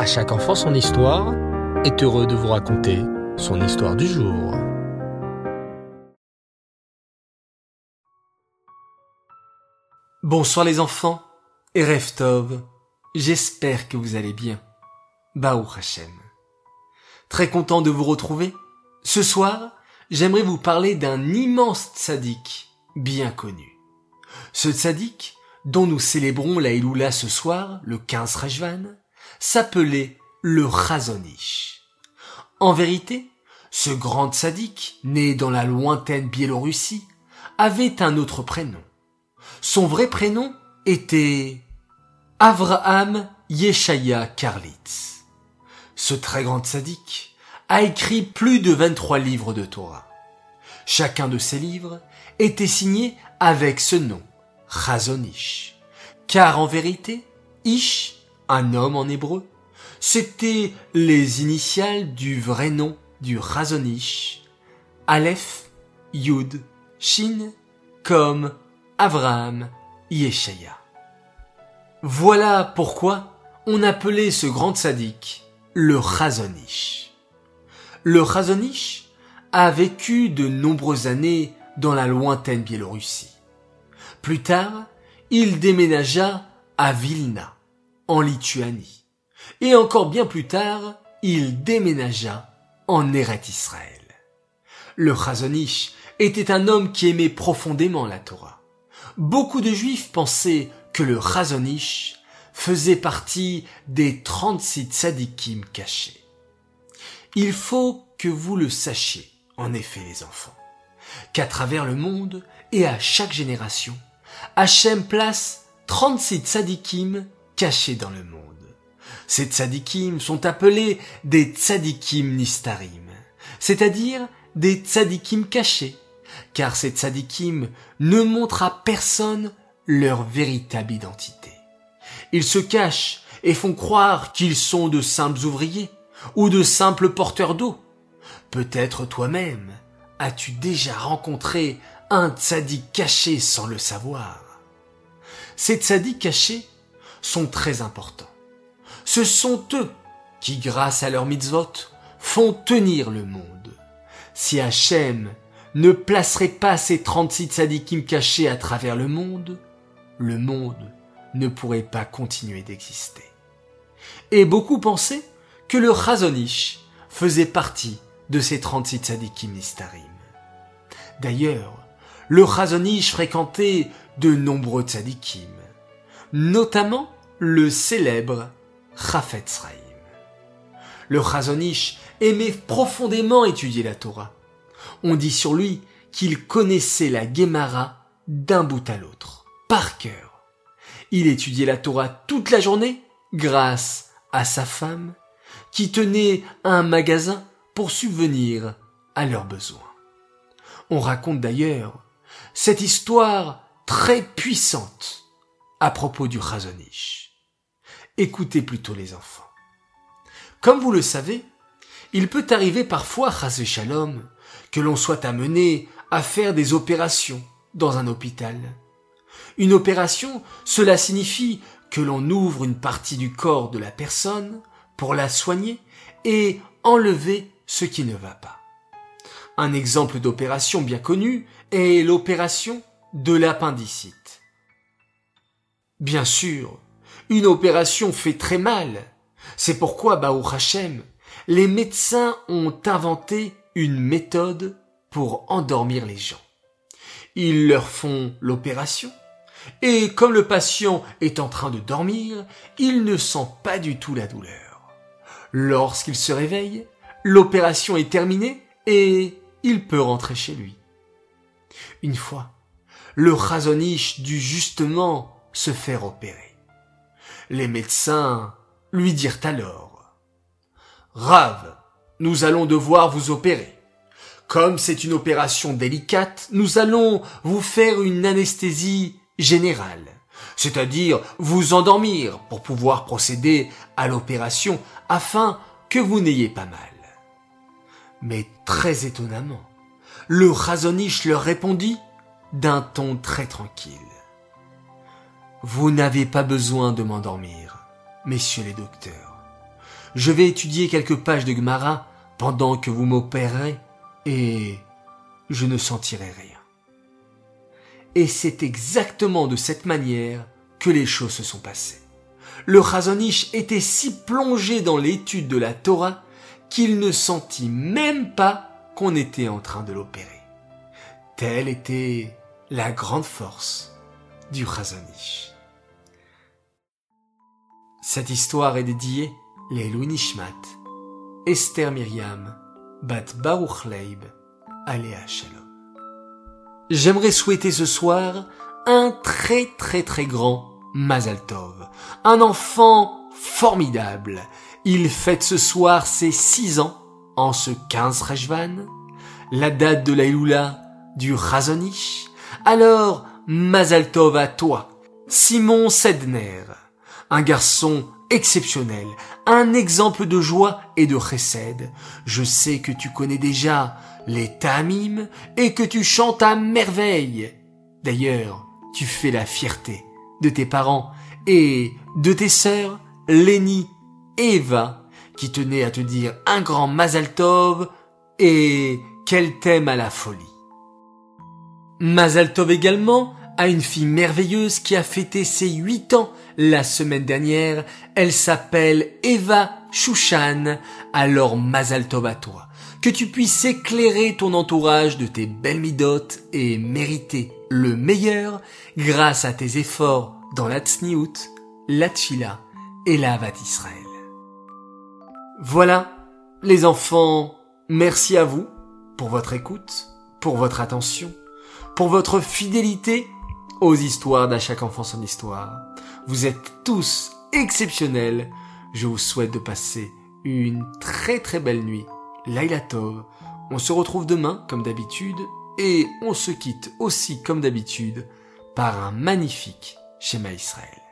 À chaque enfant son histoire est heureux de vous raconter son histoire du jour. Bonsoir les enfants et Reftov, j'espère que vous allez bien. Baou Hashem. Très content de vous retrouver. Ce soir, j'aimerais vous parler d'un immense tzaddik bien connu. Ce tzaddik, dont nous célébrons la Iloula ce soir, le 15 Rajvan, s'appelait le Razonish. En vérité, ce grand tzaddik, né dans la lointaine Biélorussie, avait un autre prénom. Son vrai prénom était Avraham Yeshaya Karlitz. Ce très grand tzaddik a écrit plus de 23 livres de Torah. Chacun de ces livres était signé avec ce nom, Chazonish. Car en vérité, Ish, un homme en hébreu, c'était les initiales du vrai nom du Chazonish. Aleph, Yud, Shin, comme Avraham, Yeshaya. Voilà pourquoi on appelait ce grand sadique le Chazonish. Le Chazonish a vécu de nombreuses années dans la lointaine Biélorussie. Plus tard, il déménagea à Vilna, Lituanie. Et encore bien plus tard, il déménagea en Eret Israël. Le Chazonish était un homme qui aimait profondément la Torah. Beaucoup de juifs pensaient que le Chazonish faisait partie des 36 tzadikim cachés. Il faut que vous le sachiez, en effet les enfants, qu'à travers le monde et à chaque génération, Hachem place 36 tzadikim cachés dans le monde. Ces tzadikim sont appelés des tzadikim nistarim, c'est-à-dire des tzadikim cachés, car ces tzadikim ne montrent à personne leur véritable identité. Ils se cachent et font croire qu'ils sont de simples ouvriers ou de simples porteurs d'eau. Peut-être toi-même as-tu déjà rencontré un tzaddik caché sans le savoir? Ces tzaddiks cachés sont très importants. Ce sont eux qui, grâce à leur mitzvot, font tenir le monde. Si Hachem ne placerait pas ces 36 tzaddikim cachés à travers le monde, le monde ne pourrait pas continuer d'exister. Et beaucoup pensaient que le Chazonish faisait partie de ces 36 tzaddikim nistarim. D'ailleurs, le Chazonish fréquentait de nombreux tzadikim, notamment le célèbre Chafetz Chaim. Le Chazonish aimait profondément étudier la Torah. On dit sur lui qu'il connaissait la Gemara d'un bout à l'autre, par cœur. Il étudiait la Torah toute la journée grâce à sa femme qui tenait un magasin pour subvenir à leurs besoins. On raconte d'ailleurs cette histoire très puissante à propos du Chazonish. Écoutez plutôt les enfants. Comme vous le savez, il peut arriver parfois, Chazé Shalom, que l'on soit amené à faire des opérations dans un hôpital. Une opération, cela signifie que l'on ouvre une partie du corps de la personne pour la soigner et enlever ce qui ne va pas. Un exemple d'opération bien connue est l'opération de l'appendicite. Bien sûr, une opération fait très mal. C'est pourquoi, Baou Hachem, les médecins ont inventé une méthode pour endormir les gens. Ils leur font l'opération, et comme le patient est en train de dormir, il ne sent pas du tout la douleur. Lorsqu'il se réveille, l'opération est terminée et il peut rentrer chez lui. Une fois, le Razonish dut justement se faire opérer. Les médecins lui dirent alors Rave, nous allons devoir vous opérer. Comme c'est une opération délicate, nous allons vous faire une anesthésie générale, c'est-à-dire vous endormir pour pouvoir procéder à l'opération afin que vous n'ayez pas mal. Mais très étonnamment, le Razonish leur répondit d'un ton très tranquille. Vous n'avez pas besoin de m'endormir, messieurs les docteurs. Je vais étudier quelques pages de Gemara pendant que vous m'opérerez et je ne sentirai rien. Et c'est exactement de cette manière que les choses se sont passées. Le Chazonish était si plongé dans l'étude de la Torah qu'il ne sentit même pas qu'on était en train de l'opérer. Telle était la grande force du Chazonish. Cette histoire est dédiée les Nishmat, Esther Myriam, Bat Baruch Leib, Aléa Shalom. J'aimerais souhaiter ce soir un très très très grand Mazal Tov, un enfant formidable. Il fête ce soir ses six ans en ce 15 Rejvan, la date de l'Aïloula du Razonish. Alors, Mazal Tov à toi, Simon Sedner, un garçon exceptionnel, un exemple de joie et de chesed. Je sais que tu connais déjà les tamim et que tu chantes à merveille. D'ailleurs, tu fais la fierté de tes parents et de tes sœurs, et Eva, qui tenaient à te dire un grand Mazal Tov et qu'elle t'aime à la folie. Mazal Tov également à une fille merveilleuse qui a fêté ses huit ans la semaine dernière. Elle s'appelle Eva Shushan. Alors Mazal Tov à toi. Que tu puisses éclairer ton entourage de tes belles midotes et mériter le meilleur grâce à tes efforts dans la tsniout, la tchila et la havat Israël. Voilà, les enfants, merci à vous pour votre écoute, pour votre attention, pour votre fidélité aux histoires d'à chaque enfant son histoire. Vous êtes tous exceptionnels. Je vous souhaite de passer une très très belle nuit. Laila Tov. On se retrouve demain comme d'habitude et on se quitte aussi comme d'habitude par un magnifique schéma Israël.